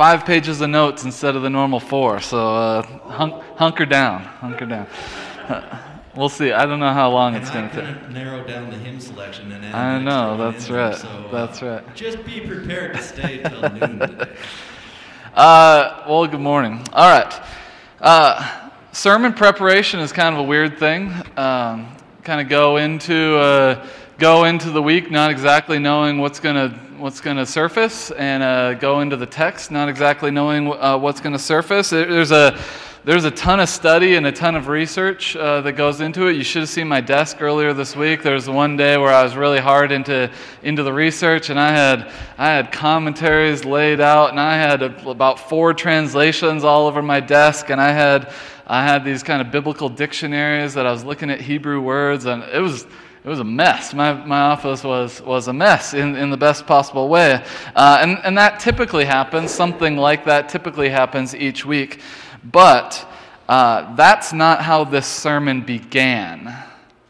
five pages of notes instead of the normal four. So uh, hunk, hunker down, hunker down. We'll see. I don't know how long And it's going to take. narrow down the hymn selection and I know, that's there, right, so, uh, that's right. Just be prepared to stay till noon today. Uh, well, good morning. All right. Uh, sermon preparation is kind of a weird thing. Um, kind of go into uh, go into the week not exactly knowing what's gonna what's gonna surface, and uh, go into the text not exactly knowing uh, what's gonna surface. There's a there's a ton of study and a ton of research uh, that goes into it. You should have seen my desk earlier this week. There was one day where I was really hard into into the research, and I had I had commentaries laid out, and I had a, about four translations all over my desk, and I had I had these kind of biblical dictionaries that I was looking at Hebrew words, and it was it was a mess. My, my office was, was a mess in, in the best possible way. Uh, and, and that typically happens, something like that typically happens each week. But uh, that's not how this sermon began.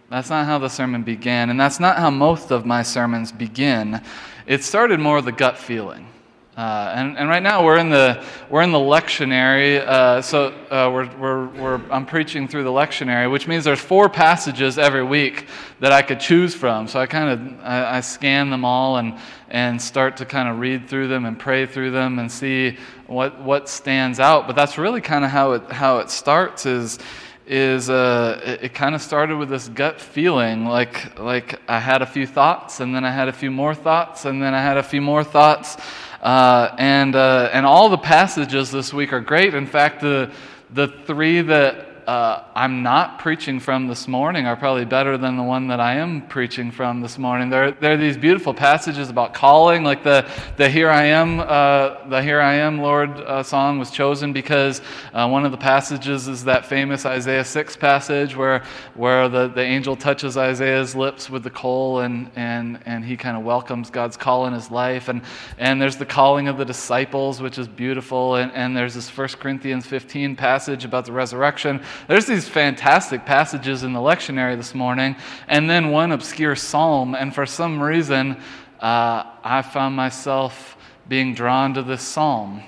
That's not how the sermon began, and that's not how most of my sermons begin. It started more a gut feeling. Uh, and, and right now we're in the, we're in the lectionary. Uh, so uh, we're, we're, we're, I'm preaching through the lectionary, which means there's four passages every week that I could choose from. So I kind of I, I scan them all and, and start to kind of read through them and pray through them and see what, what stands out. But that's really kind of how it, how it starts is, is uh, it, it kind of started with this gut feeling like, like I had a few thoughts and then I had a few more thoughts and then I had a few more thoughts. Uh, and, uh, and all the passages this week are great. In fact, the, the three that uh, I'm not preaching from this morning are probably better than the one that I am preaching from this morning. There, there are these beautiful passages about calling, like the, the Here I Am, uh, the Here I Am, Lord uh, song was chosen because uh, one of the passages is that famous Isaiah 6 passage where, where the, the angel touches Isaiah's lips with the coal and, and, and he kind of welcomes God's call in his life. And, and there's the calling of the disciples, which is beautiful. And, and there's this 1 Corinthians 15 passage about the resurrection. There's these fantastic passages in the lectionary this morning, and then one obscure psalm. And for some reason, uh, I found myself being drawn to this psalm.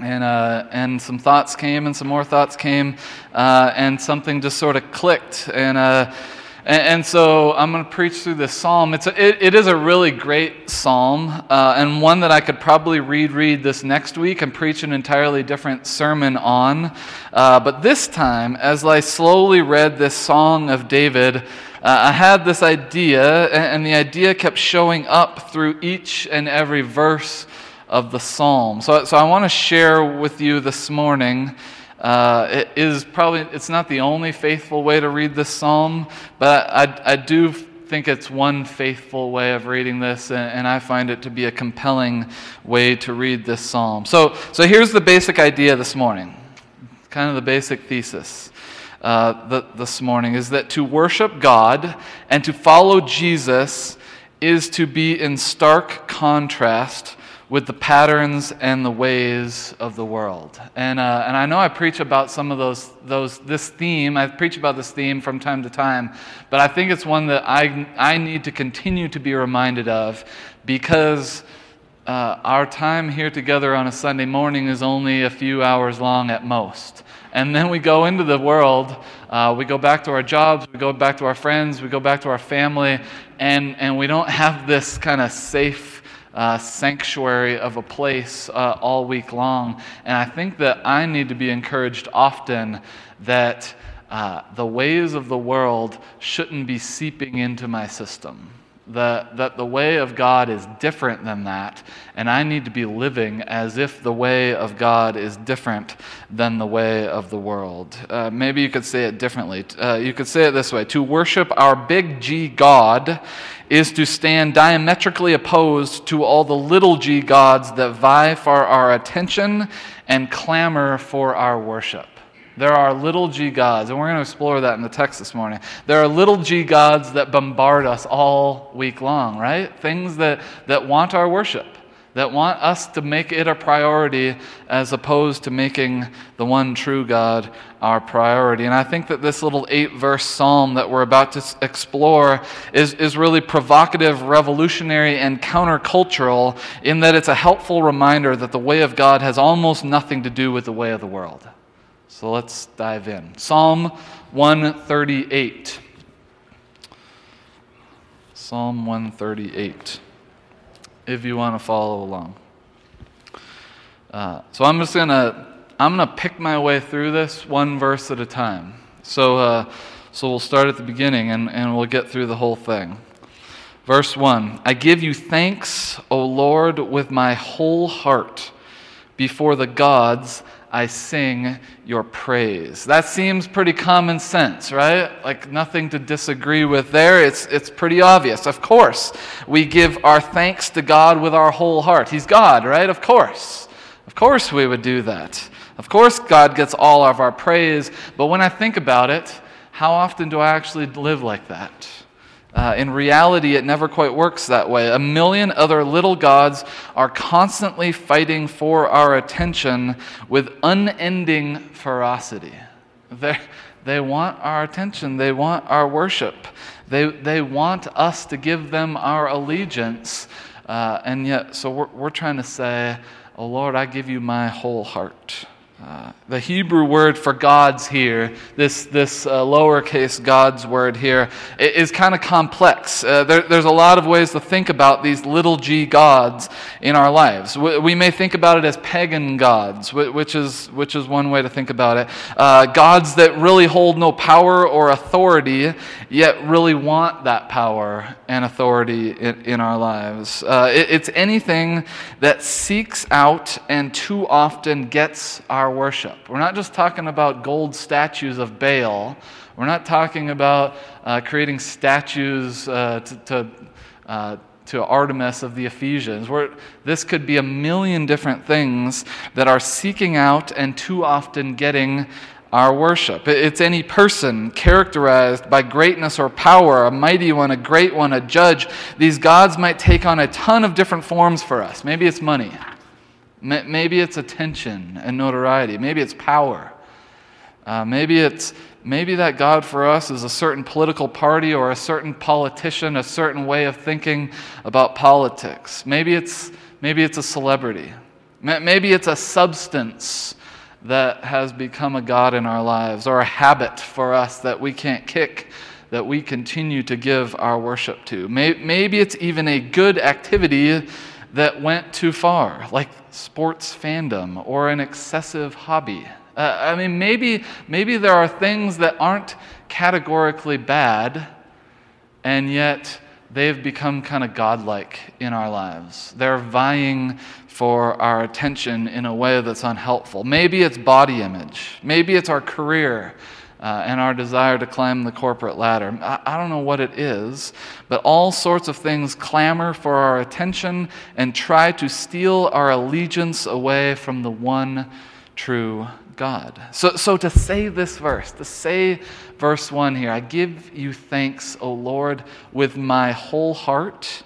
And, uh, and some thoughts came, and some more thoughts came, uh, and something just sort of clicked. And, uh, and, and so I'm going to preach through this psalm. It's a, it, it is a really great psalm, uh, and one that I could probably read read this next week and preach an entirely different sermon on. Uh, but this time, as I slowly read this song of David, uh, I had this idea, and, and the idea kept showing up through each and every verse of the psalm. So, so I want to share with you this morning. Uh, it is probably it's not the only faithful way to read this psalm, but I, I do think it's one faithful way of reading this, and, and I find it to be a compelling way to read this psalm. So, so here's the basic idea this morning, kind of the basic thesis. Uh, the, this morning is that to worship God and to follow Jesus is to be in stark contrast with the patterns and the ways of the world. And, uh, and I know I preach about some of those, those, this theme, I preach about this theme from time to time, but I think it's one that I, I need to continue to be reminded of because uh, our time here together on a Sunday morning is only a few hours long at most. And then we go into the world, uh, we go back to our jobs, we go back to our friends, we go back to our family, and, and we don't have this kind of safe uh, sanctuary of a place uh, all week long. And I think that I need to be encouraged often that uh, the ways of the world shouldn't be seeping into my system. The, that the way of God is different than that, and I need to be living as if the way of God is different than the way of the world. Uh, maybe you could say it differently. Uh, you could say it this way To worship our big G God is to stand diametrically opposed to all the little g gods that vie for our attention and clamor for our worship. There are little g gods, and we're going to explore that in the text this morning. There are little g gods that bombard us all week long, right? Things that, that want our worship. that want us to make it a priority as opposed to making the one true God our priority. And I think that this little eight verse psalm that we're about to explore is, is really provocative, revolutionary, and countercultural in that it's a helpful reminder that the way of God has almost nothing to do with the way of the world. So let's dive in. Psalm 138. Psalm 138 if you want to follow along. Uh, so I'm just gonna I'm gonna pick my way through this one verse at a time. So uh, so we'll start at the beginning and, and we'll get through the whole thing. Verse one: I give you thanks, O Lord, with my whole heart. Before the gods, I sing your praise. That seems pretty common sense, right? Like nothing to disagree with there. It's, it's pretty obvious. Of course, we give our thanks to God with our whole heart. He's God, right? Of course. Of course, we would do that. Of course, God gets all of our praise. But when I think about it, how often do I actually live like that? Uh, in reality, it never quite works that way. A million other little gods are constantly fighting for our attention with unending ferocity. They, they want our attention, they want our worship, they, they want us to give them our allegiance. Uh, and yet, so we're, we're trying to say, Oh Lord, I give you my whole heart. Uh, the Hebrew word for gods here, this, this uh, lowercase gods word here, is kind of complex. Uh, there, there's a lot of ways to think about these little g gods in our lives. We, we may think about it as pagan gods, which is, which is one way to think about it. Uh, gods that really hold no power or authority, yet really want that power and authority in, in our lives. Uh, it, it's anything that seeks out and too often gets our worship. We're not just talking about gold statues of Baal. We're not talking about uh, creating statues uh, to, to, uh, to, Artemis of the Ephesians. We're, this could be a million different things that are seeking out and too often getting our worship. It's any person characterized by greatness or power, a mighty one, a great one, a judge. These gods might take on a ton of different forms for us. Maybe it's money. Maybe it's attention and notoriety. Maybe it's power. Uh, maybe it's maybe that God for us is a certain political party or a certain politician, a certain way of thinking about politics. Maybe it's maybe it's a celebrity. Maybe it's a substance that has become a God in our lives or a habit for us that we can't kick that we continue to give our worship to. Maybe it's even a good activity that went too far, like sports fandom or an excessive hobby. Uh, I mean, maybe, maybe there are things that aren't categorically bad, and yet they've become kind of godlike in our lives. They're vying for our attention in a way that's unhelpful. Maybe it's body image, maybe it's our career uh, and our desire to climb the corporate ladder. I, I don't know what it is, but all sorts of things clamor for our attention and try to steal our allegiance away from the one true God. So, so to say this verse, to say verse 1 here, I give you thanks, O Lord, with my whole heart,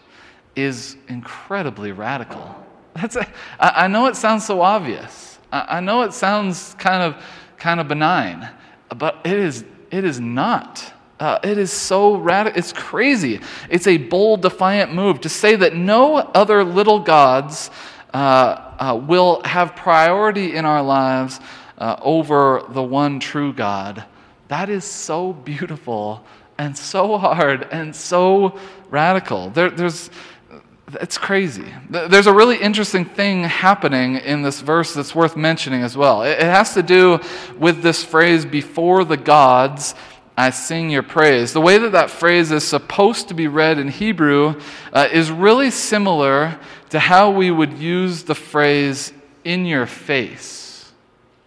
is incredibly radical. That's a, I, I know it sounds so obvious. I, I know it sounds kind of, kind of benign but it is, it is not. Uh, it is so radical. It's crazy. It's a bold, defiant move to say that no other little gods uh, uh, will have priority in our lives uh, over the one true God. That is so beautiful and so hard and so radical. There, there's, it's crazy. There's a really interesting thing happening in this verse that's worth mentioning as well. It has to do with this phrase, before the gods, I sing your praise. The way that that phrase is supposed to be read in Hebrew uh, is really similar to how we would use the phrase in your face.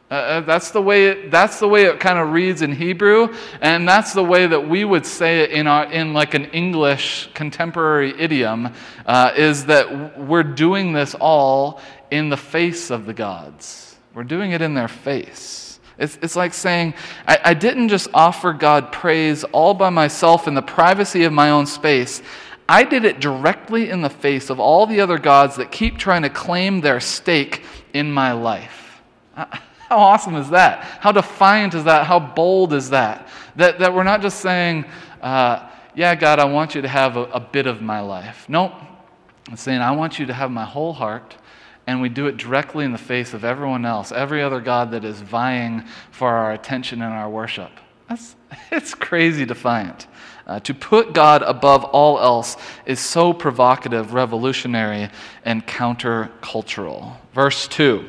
Uh, uh, that's, the way it, that's the way it kind of reads in Hebrew, and that's the way that we would say it in, our, in like an English contemporary idiom, uh, is that we're doing this all in the face of the gods. We're doing it in their face. It's, it's like saying, I, I didn't just offer God praise all by myself in the privacy of my own space. I did it directly in the face of all the other gods that keep trying to claim their stake in my life. How awesome is that? How defiant is that? How bold is that? That, that we're not just saying, uh, yeah, God, I want you to have a, a bit of my life. Nope. It's saying, I want you to have my whole heart, and we do it directly in the face of everyone else, every other God that is vying for our attention and our worship. That's, it's crazy defiant. Uh, to put God above all else is so provocative, revolutionary, and countercultural. Verse 2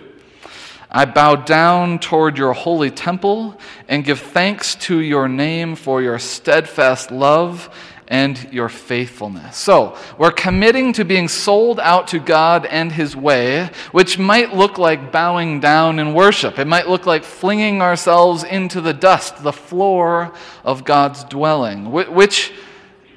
I bow down toward your holy temple and give thanks to your name for your steadfast love and your faithfulness. So, we're committing to being sold out to God and His way, which might look like bowing down in worship. It might look like flinging ourselves into the dust, the floor of God's dwelling, which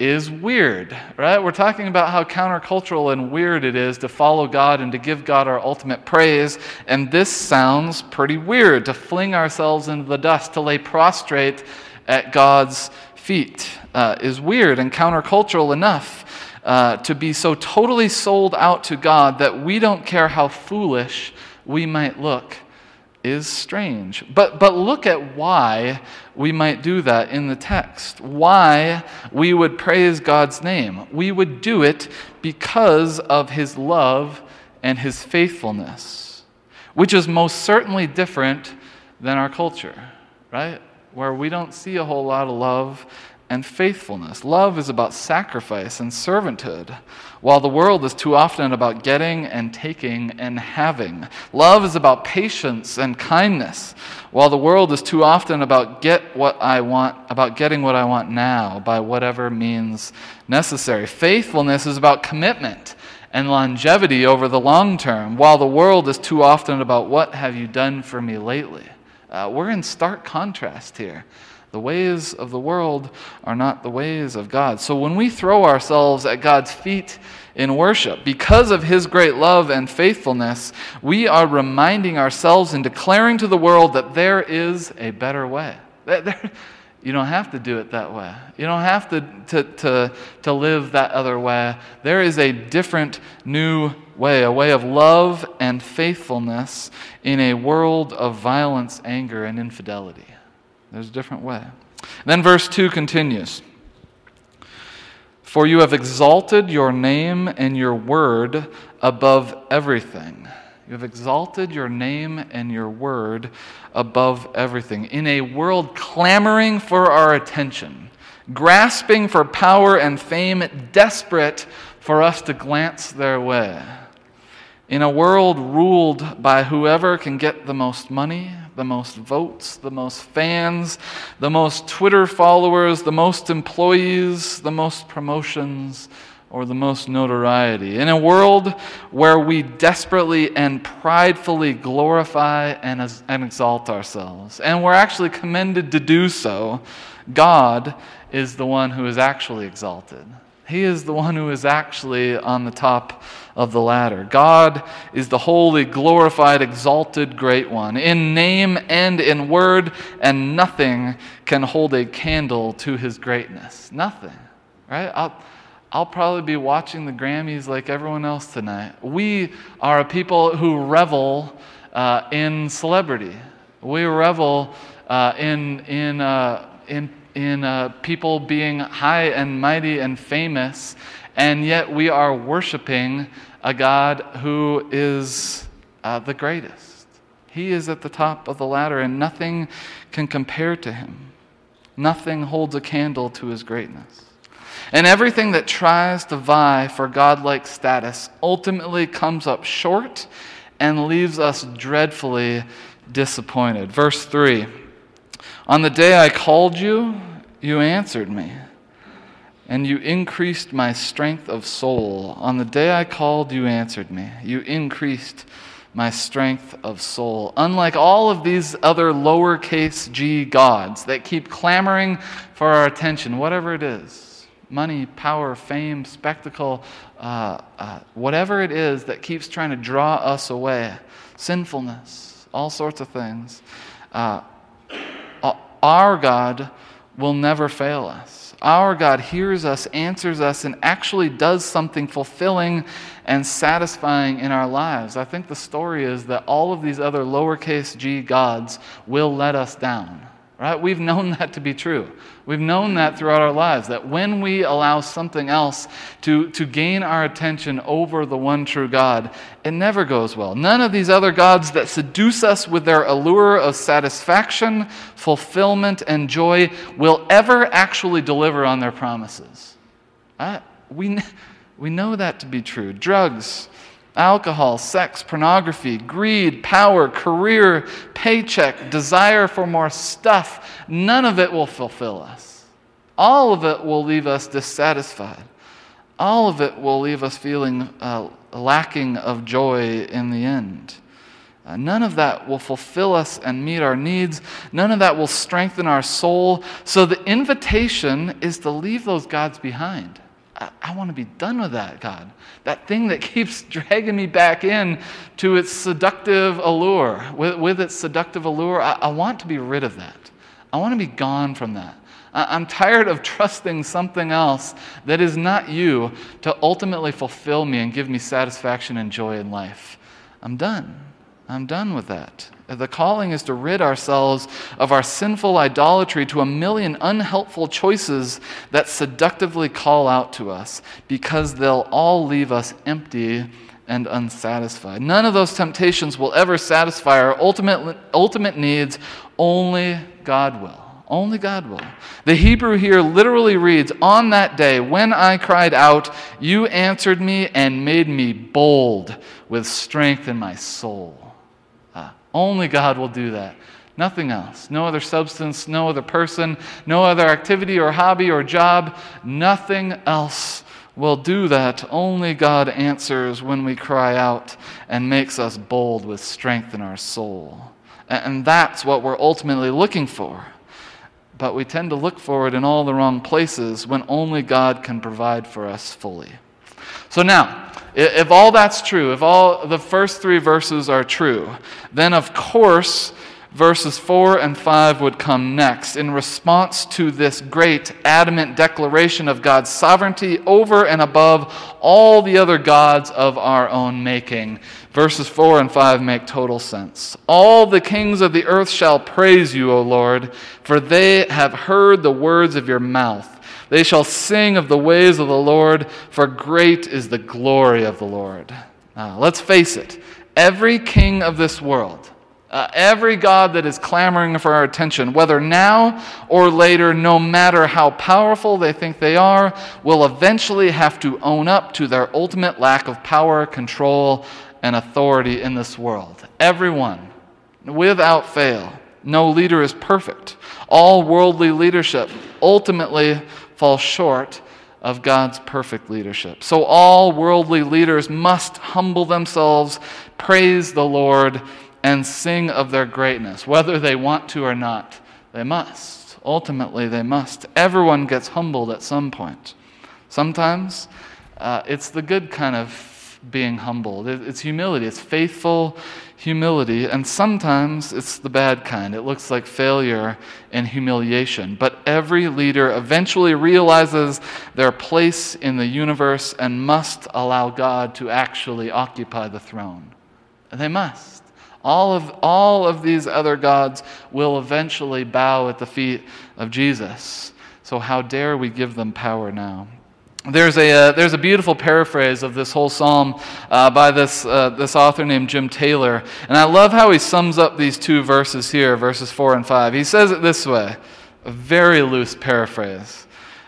is weird, right? We're talking about how countercultural and weird it is to follow God and to give God our ultimate praise. And this sounds pretty weird to fling ourselves into the dust, to lay prostrate at God's feet, uh, is weird and countercultural enough. Uh, to be so totally sold out to God that we don't care how foolish we might look is strange. But, but look at why we might do that in the text. Why we would praise God's name. We would do it because of his love and his faithfulness, which is most certainly different than our culture, right? Where we don't see a whole lot of love and faithfulness. Love is about sacrifice and servanthood, while the world is too often about getting and taking and having. Love is about patience and kindness, while the world is too often about get what I want, about getting what I want now by whatever means necessary. Faithfulness is about commitment and longevity over the long term, while the world is too often about what have you done for me lately. Uh, we're in stark contrast here. The ways of the world are not the ways of God. So when we throw ourselves at God's feet in worship, because of His great love and faithfulness, we are reminding ourselves and declaring to the world that there is a better way. You don't have to do it that way. You don't have to, to, to, to live that other way. There is a different, new way, a way of love and faithfulness in a world of violence, anger, and infidelity. There's a different way. Then verse 2 continues For you have exalted your name and your word above everything. You have exalted your name and your word above everything. In a world clamoring for our attention, grasping for power and fame, desperate for us to glance their way. In a world ruled by whoever can get the most money, the most votes, the most fans, the most Twitter followers, the most employees, the most promotions, or the most notoriety. In a world where we desperately and pridefully glorify and, and exalt ourselves, and we're actually commended to do so, God is the one who is actually exalted. He is the one who is actually on the top of the ladder. God is the holy, glorified, exalted, great one, in name and in word, and nothing can hold a candle to his greatness. Nothing, right? I'll, I'll probably be watching the Grammys like everyone else tonight. We are a people who revel uh, in celebrity. We revel uh, in, in, uh, in in uh, people being high and mighty and famous, and yet we are worshiping a God who is uh, the greatest. He is at the top of the ladder, and nothing can compare to him. Nothing holds a candle to his greatness. And everything that tries to vie for godlike status ultimately comes up short and leaves us dreadfully disappointed. Verse 3 On the day I called you, you answered me, and you increased my strength of soul. On the day I called, you answered me. You increased my strength of soul. Unlike all of these other lowercase g gods that keep clamoring for our attention, whatever it is money, power, fame, spectacle, uh, uh, whatever it is that keeps trying to draw us away, sinfulness, all sorts of things. Uh, our God will never fail us. Our God hears us, answers us, and actually does something fulfilling and satisfying in our lives. I think the story is that all of these other lowercase g gods will let us down. Right? We've known that to be true. We've known that throughout our lives, that when we allow something else to, to gain our attention over the one true God, it never goes well. None of these other gods that seduce us with their allure of satisfaction, fulfillment, and joy will ever actually deliver on their promises. Right? We, we know that to be true. Drugs, alcohol, sex, pornography, greed, power, career, paycheck, desire for more stuff, none of it will fulfill us. All of it will leave us dissatisfied. All of it will leave us feeling uh, lacking of joy in the end. Uh, none of that will fulfill us and meet our needs. None of that will strengthen our soul. So the invitation is to leave those gods behind. I, want to be done with that, God. That thing that keeps dragging me back in to its seductive allure. With, with its seductive allure, I, I want to be rid of that. I want to be gone from that. I'm tired of trusting something else that is not you to ultimately fulfill me and give me satisfaction and joy in life. I'm done. I'm done with that. The calling is to rid ourselves of our sinful idolatry to a million unhelpful choices that seductively call out to us because they'll all leave us empty and unsatisfied. None of those temptations will ever satisfy our ultimate, ultimate needs. Only God will. Only God will. The Hebrew here literally reads On that day, when I cried out, you answered me and made me bold with strength in my soul. Only God will do that. Nothing else. No other substance, no other person, no other activity or hobby or job. Nothing else will do that. Only God answers when we cry out and makes us bold with strength in our soul. And that's what we're ultimately looking for. But we tend to look for it in all the wrong places when only God can provide for us fully. So now, if all that's true, if all the first three verses are true, then of course verses 4 and 5 would come next in response to this great adamant declaration of God's sovereignty over and above all the other gods of our own making. Verses 4 and 5 make total sense. All the kings of the earth shall praise you, O Lord, for they have heard the words of your mouth. They shall sing of the ways of the Lord, for great is the glory of the Lord. Now, let's face it, every king of this world, uh, every God that is clamoring for our attention, whether now or later, no matter how powerful they think they are, will eventually have to own up to their ultimate lack of power, control, and authority in this world. Everyone, without fail. No leader is perfect. All worldly leadership ultimately fall short of God's perfect leadership. So all worldly leaders must humble themselves, praise the Lord, and sing of their greatness, whether they want to or not. They must. Ultimately, they must. Everyone gets humbled at some point. Sometimes uh, it's the good kind of being humbled. It's humility, it's faithful humility, and sometimes it's the bad kind. It looks like failure and humiliation. But every leader eventually realizes their place in the universe and must allow God to actually occupy the throne. They must. All of, all of these other gods will eventually bow at the feet of Jesus. So, how dare we give them power now? There's a, uh, there's a beautiful paraphrase of this whole psalm uh, by this, uh, this author named Jim Taylor. And I love how he sums up these two verses here, verses 4 and 5. He says it this way a very loose paraphrase.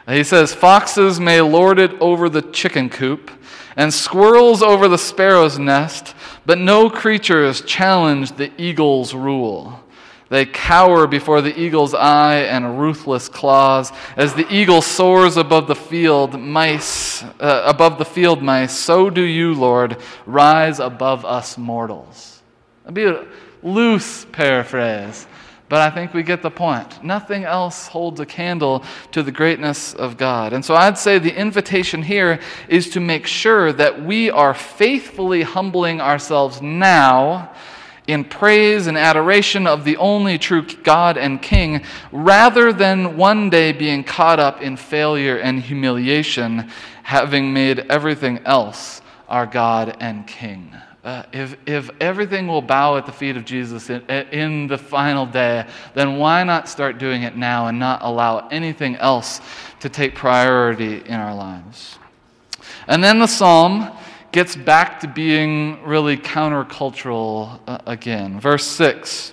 He says, Foxes may lord it over the chicken coop, and squirrels over the sparrow's nest, but no creatures challenge the eagle's rule. They cower before the eagle's eye and ruthless claws. As the eagle soars above the field mice, uh, above the field mice, so do you, Lord, rise above us mortals. That'd be a loose paraphrase, but I think we get the point. Nothing else holds a candle to the greatness of God. And so I'd say the invitation here is to make sure that we are faithfully humbling ourselves now in praise and adoration of the only true God and King, rather than one day being caught up in failure and humiliation, having made everything else our God and King. Uh, if, if everything will bow at the feet of Jesus in, in the final day, then why not start doing it now and not allow anything else to take priority in our lives? And then the psalm gets back to being really countercultural uh, again. Verse 6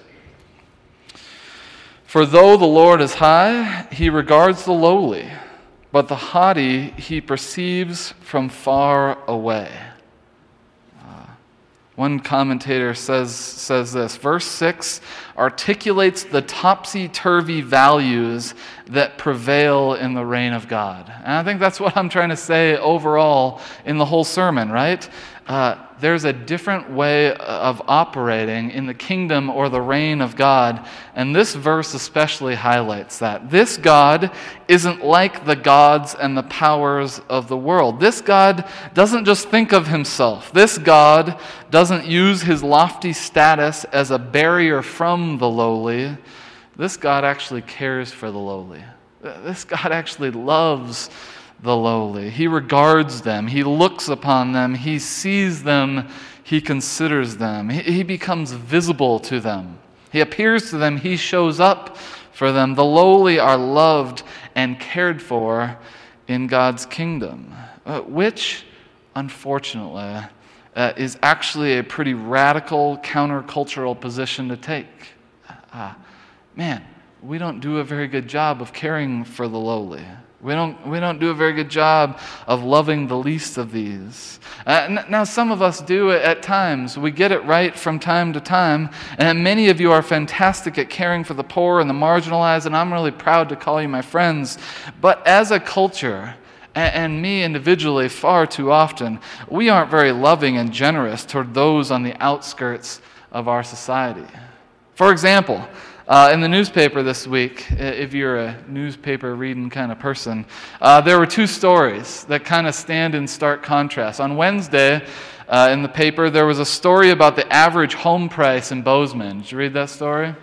For though the Lord is high, he regards the lowly, but the haughty he perceives from far away. One commentator says, says this Verse 6 articulates the topsy turvy values that prevail in the reign of God. And I think that's what I'm trying to say overall in the whole sermon, right? Uh, there's a different way of operating in the kingdom or the reign of God, and this verse especially highlights that. This God isn't like the gods and the powers of the world. This God doesn't just think of himself, this God doesn't use his lofty status as a barrier from the lowly. This God actually cares for the lowly. This God actually loves the lowly. He regards them, he looks upon them, he sees them, he considers them, he, he, becomes visible to them. He appears to them, he shows up for them. The lowly are loved and cared for in God's kingdom, uh, which, unfortunately, uh, is actually a pretty radical countercultural position to take. Uh, man, we don't do a very good job of caring for the lowly. We don't, we don't do a very good job of loving the least of these. Uh, now, some of us do it at times. We get it right from time to time. And many of you are fantastic at caring for the poor and the marginalized, and I'm really proud to call you my friends. But as a culture, and, and me individually, far too often, we aren't very loving and generous toward those on the outskirts of our society. For example, uh, in the newspaper this week, if you're a newspaper reading kind of person, uh, there were two stories that kind of stand in stark contrast. On Wednesday, uh, in the paper, there was a story about the average home price in Bozeman. Did you read that story?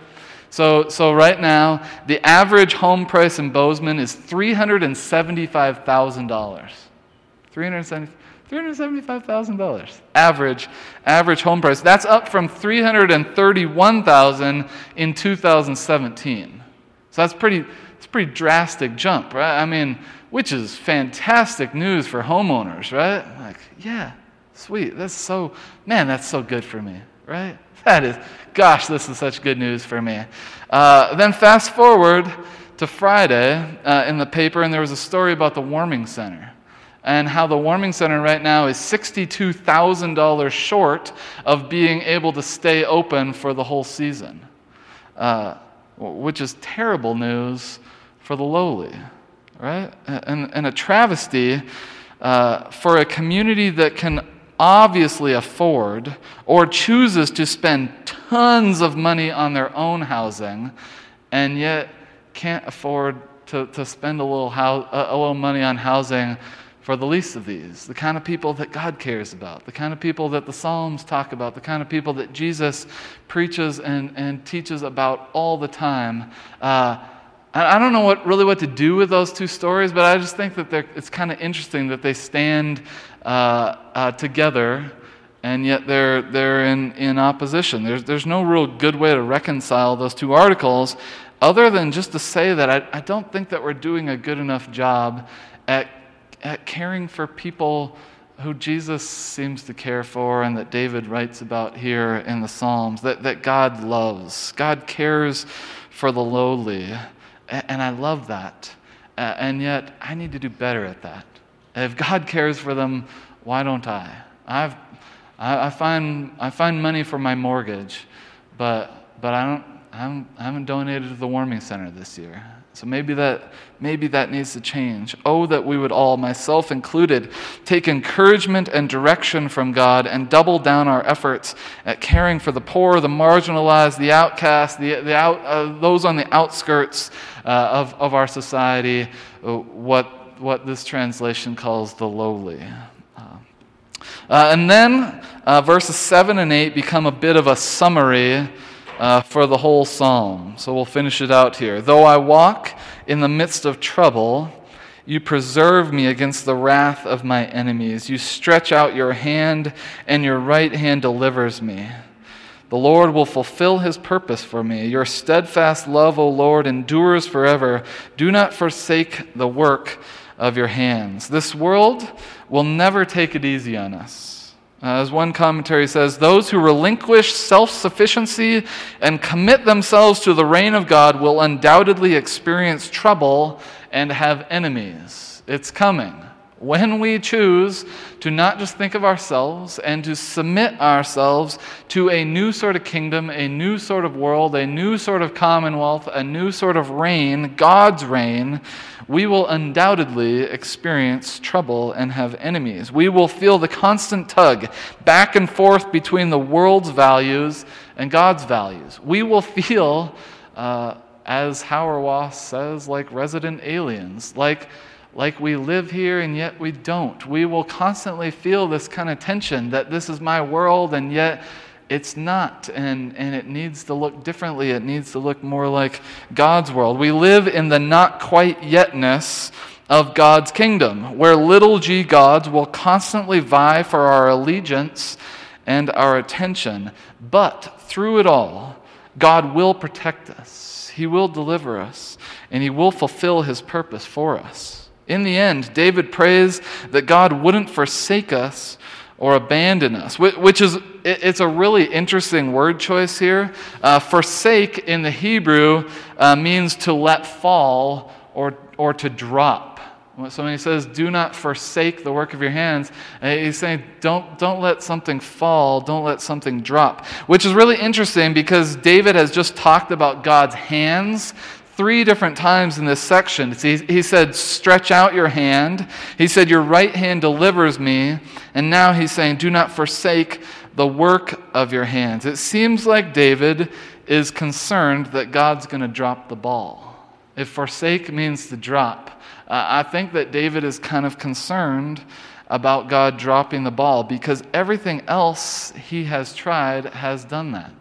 So, so right now, the average home price in Bozeman is $375,000. 370 $375,000 average average home price. That's up from 331,000 in 2017. So that's pretty it's a pretty drastic jump, right? I mean, which is fantastic news for homeowners, right? Like, yeah, sweet. That's so man, that's so good for me, right? That is, gosh, this is such good news for me. Uh, then fast forward to Friday uh, in the paper, and there was a story about the warming center and how the warming center right now is $62,000 short of being able to stay open for the whole season, uh, which is terrible news for the lowly, right? And, and a travesty uh, for a community that can obviously afford or chooses to spend tons of money on their own housing and yet can't afford to, to spend a little, house, a little money on housing for the least of these, the kind of people that God cares about, the kind of people that the Psalms talk about, the kind of people that Jesus preaches and, and teaches about all the time. Uh, I don't know what, really what to do with those two stories, but I just think that it's kind of interesting that they stand uh, uh, together and yet they're, they're in, in opposition. There's, there's no real good way to reconcile those two articles other than just to say that I, I don't think that we're doing a good enough job at at caring for people who Jesus seems to care for and that David writes about here in the Psalms, that, that God loves. God cares for the lowly. And I love that. And yet, I need to do better at that. If God cares for them, why don't I? I've, I, find, I find money for my mortgage, but, but I, don't, I, haven't, I haven't donated to the warming center this year. So maybe that, maybe that needs to change. Oh, that we would all, myself included, take encouragement and direction from God and double down our efforts at caring for the poor, the marginalized, the outcast, the, the out, uh, those on the outskirts uh, of, of our society, uh, what, what this translation calls the lowly. Uh, uh and then uh, verses 7 and 8 become a bit of a summary uh, for the whole psalm. So we'll finish it out here. Though I walk in the midst of trouble, you preserve me against the wrath of my enemies. You stretch out your hand, and your right hand delivers me. The Lord will fulfill his purpose for me. Your steadfast love, O Lord, endures forever. Do not forsake the work of your hands. This world will never take it easy on us. Uh, as one commentary says, those who relinquish self sufficiency and commit themselves to the reign of God will undoubtedly experience trouble and have enemies. It's coming. When we choose to not just think of ourselves and to submit ourselves to a new sort of kingdom, a new sort of world, a new sort of commonwealth, a new sort of reign, God's reign, we will undoubtedly experience trouble and have enemies. We will feel the constant tug back and forth between the world's values and God's values. We will feel, uh, as Hauerwas says, like resident aliens, like like we live here and yet we don't. We will constantly feel this kind of tension that this is my world and yet it's not. And, and it needs to look differently. It needs to look more like God's world. We live in the not quite yetness of God's kingdom, where little g gods will constantly vie for our allegiance and our attention. But through it all, God will protect us, He will deliver us, and He will fulfill His purpose for us. In the end, David prays that God wouldn't forsake us or abandon us, which is it's a really interesting word choice here. Uh, forsake in the Hebrew uh, means to let fall or, or to drop. So when he says, do not forsake the work of your hands, uh, he's saying, don't, don't let something fall, don't let something drop. Which is really interesting because David has just talked about God's hands three different times in this section. He, he said, Stretch out your hand. He said, Your right hand delivers me. And now he's saying, Do not forsake the work of your hands. It seems like David is concerned that God's going to drop the ball. If forsake means to drop, uh, I think that David is kind of concerned about God dropping the ball because everything else he has tried has done that.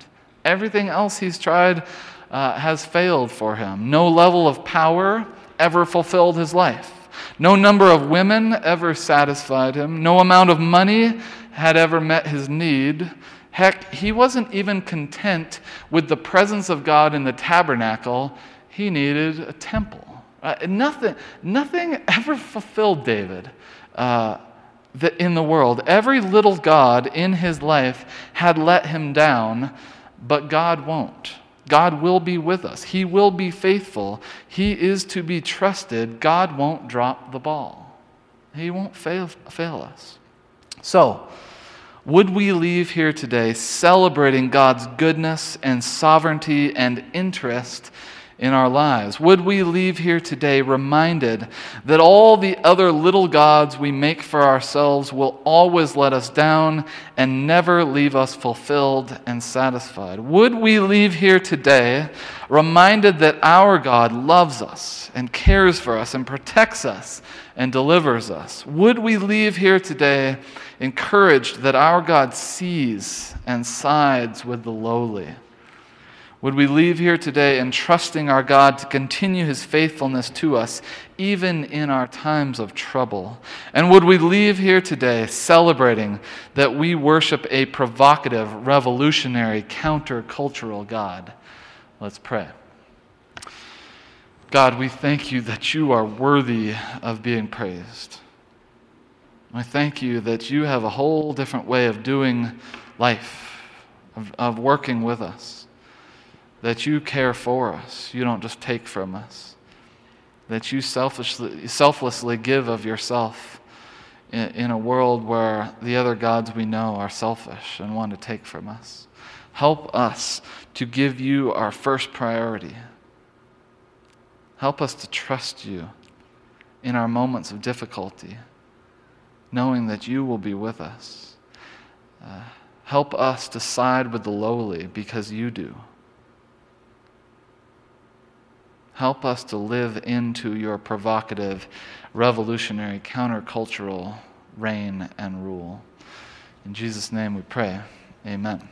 Everything else he's tried uh, has failed for him. No level of power ever fulfilled his life. No number of women ever satisfied him. No amount of money had ever met his need. Heck, he wasn't even content with the presence of God in the tabernacle. He needed a temple. Uh, nothing, nothing ever fulfilled David uh, that in the world. Every little God in his life had let him down, but God won't. God will be with us. He will be faithful. He is to be trusted. God won't drop the ball, He won't fail, fail us. So, would we leave here today celebrating God's goodness and sovereignty and interest in our lives? Would we leave here today reminded that all the other little gods we make for ourselves will always let us down and never leave us fulfilled and satisfied? Would we leave here today reminded that our God loves us and cares for us and protects us and delivers us? Would we leave here today encouraged that our God sees and sides with the lowly? Would we leave here today entrusting our God to continue his faithfulness to us, even in our times of trouble? And would we leave here today celebrating that we worship a provocative, revolutionary, countercultural God? Let's pray. God, we thank you that you are worthy of being praised. I thank you that you have a whole different way of doing life, of, of working with us that you care for us. You don't just take from us. That you selfishly, selflessly give of yourself in, in a world where the other gods we know are selfish and want to take from us. Help us to give you our first priority. Help us to trust you in our moments of difficulty, knowing that you will be with us. Uh, help us to side with the lowly because you do. Help us to live into your provocative, revolutionary, countercultural reign and rule. In Jesus' name we pray. Amen.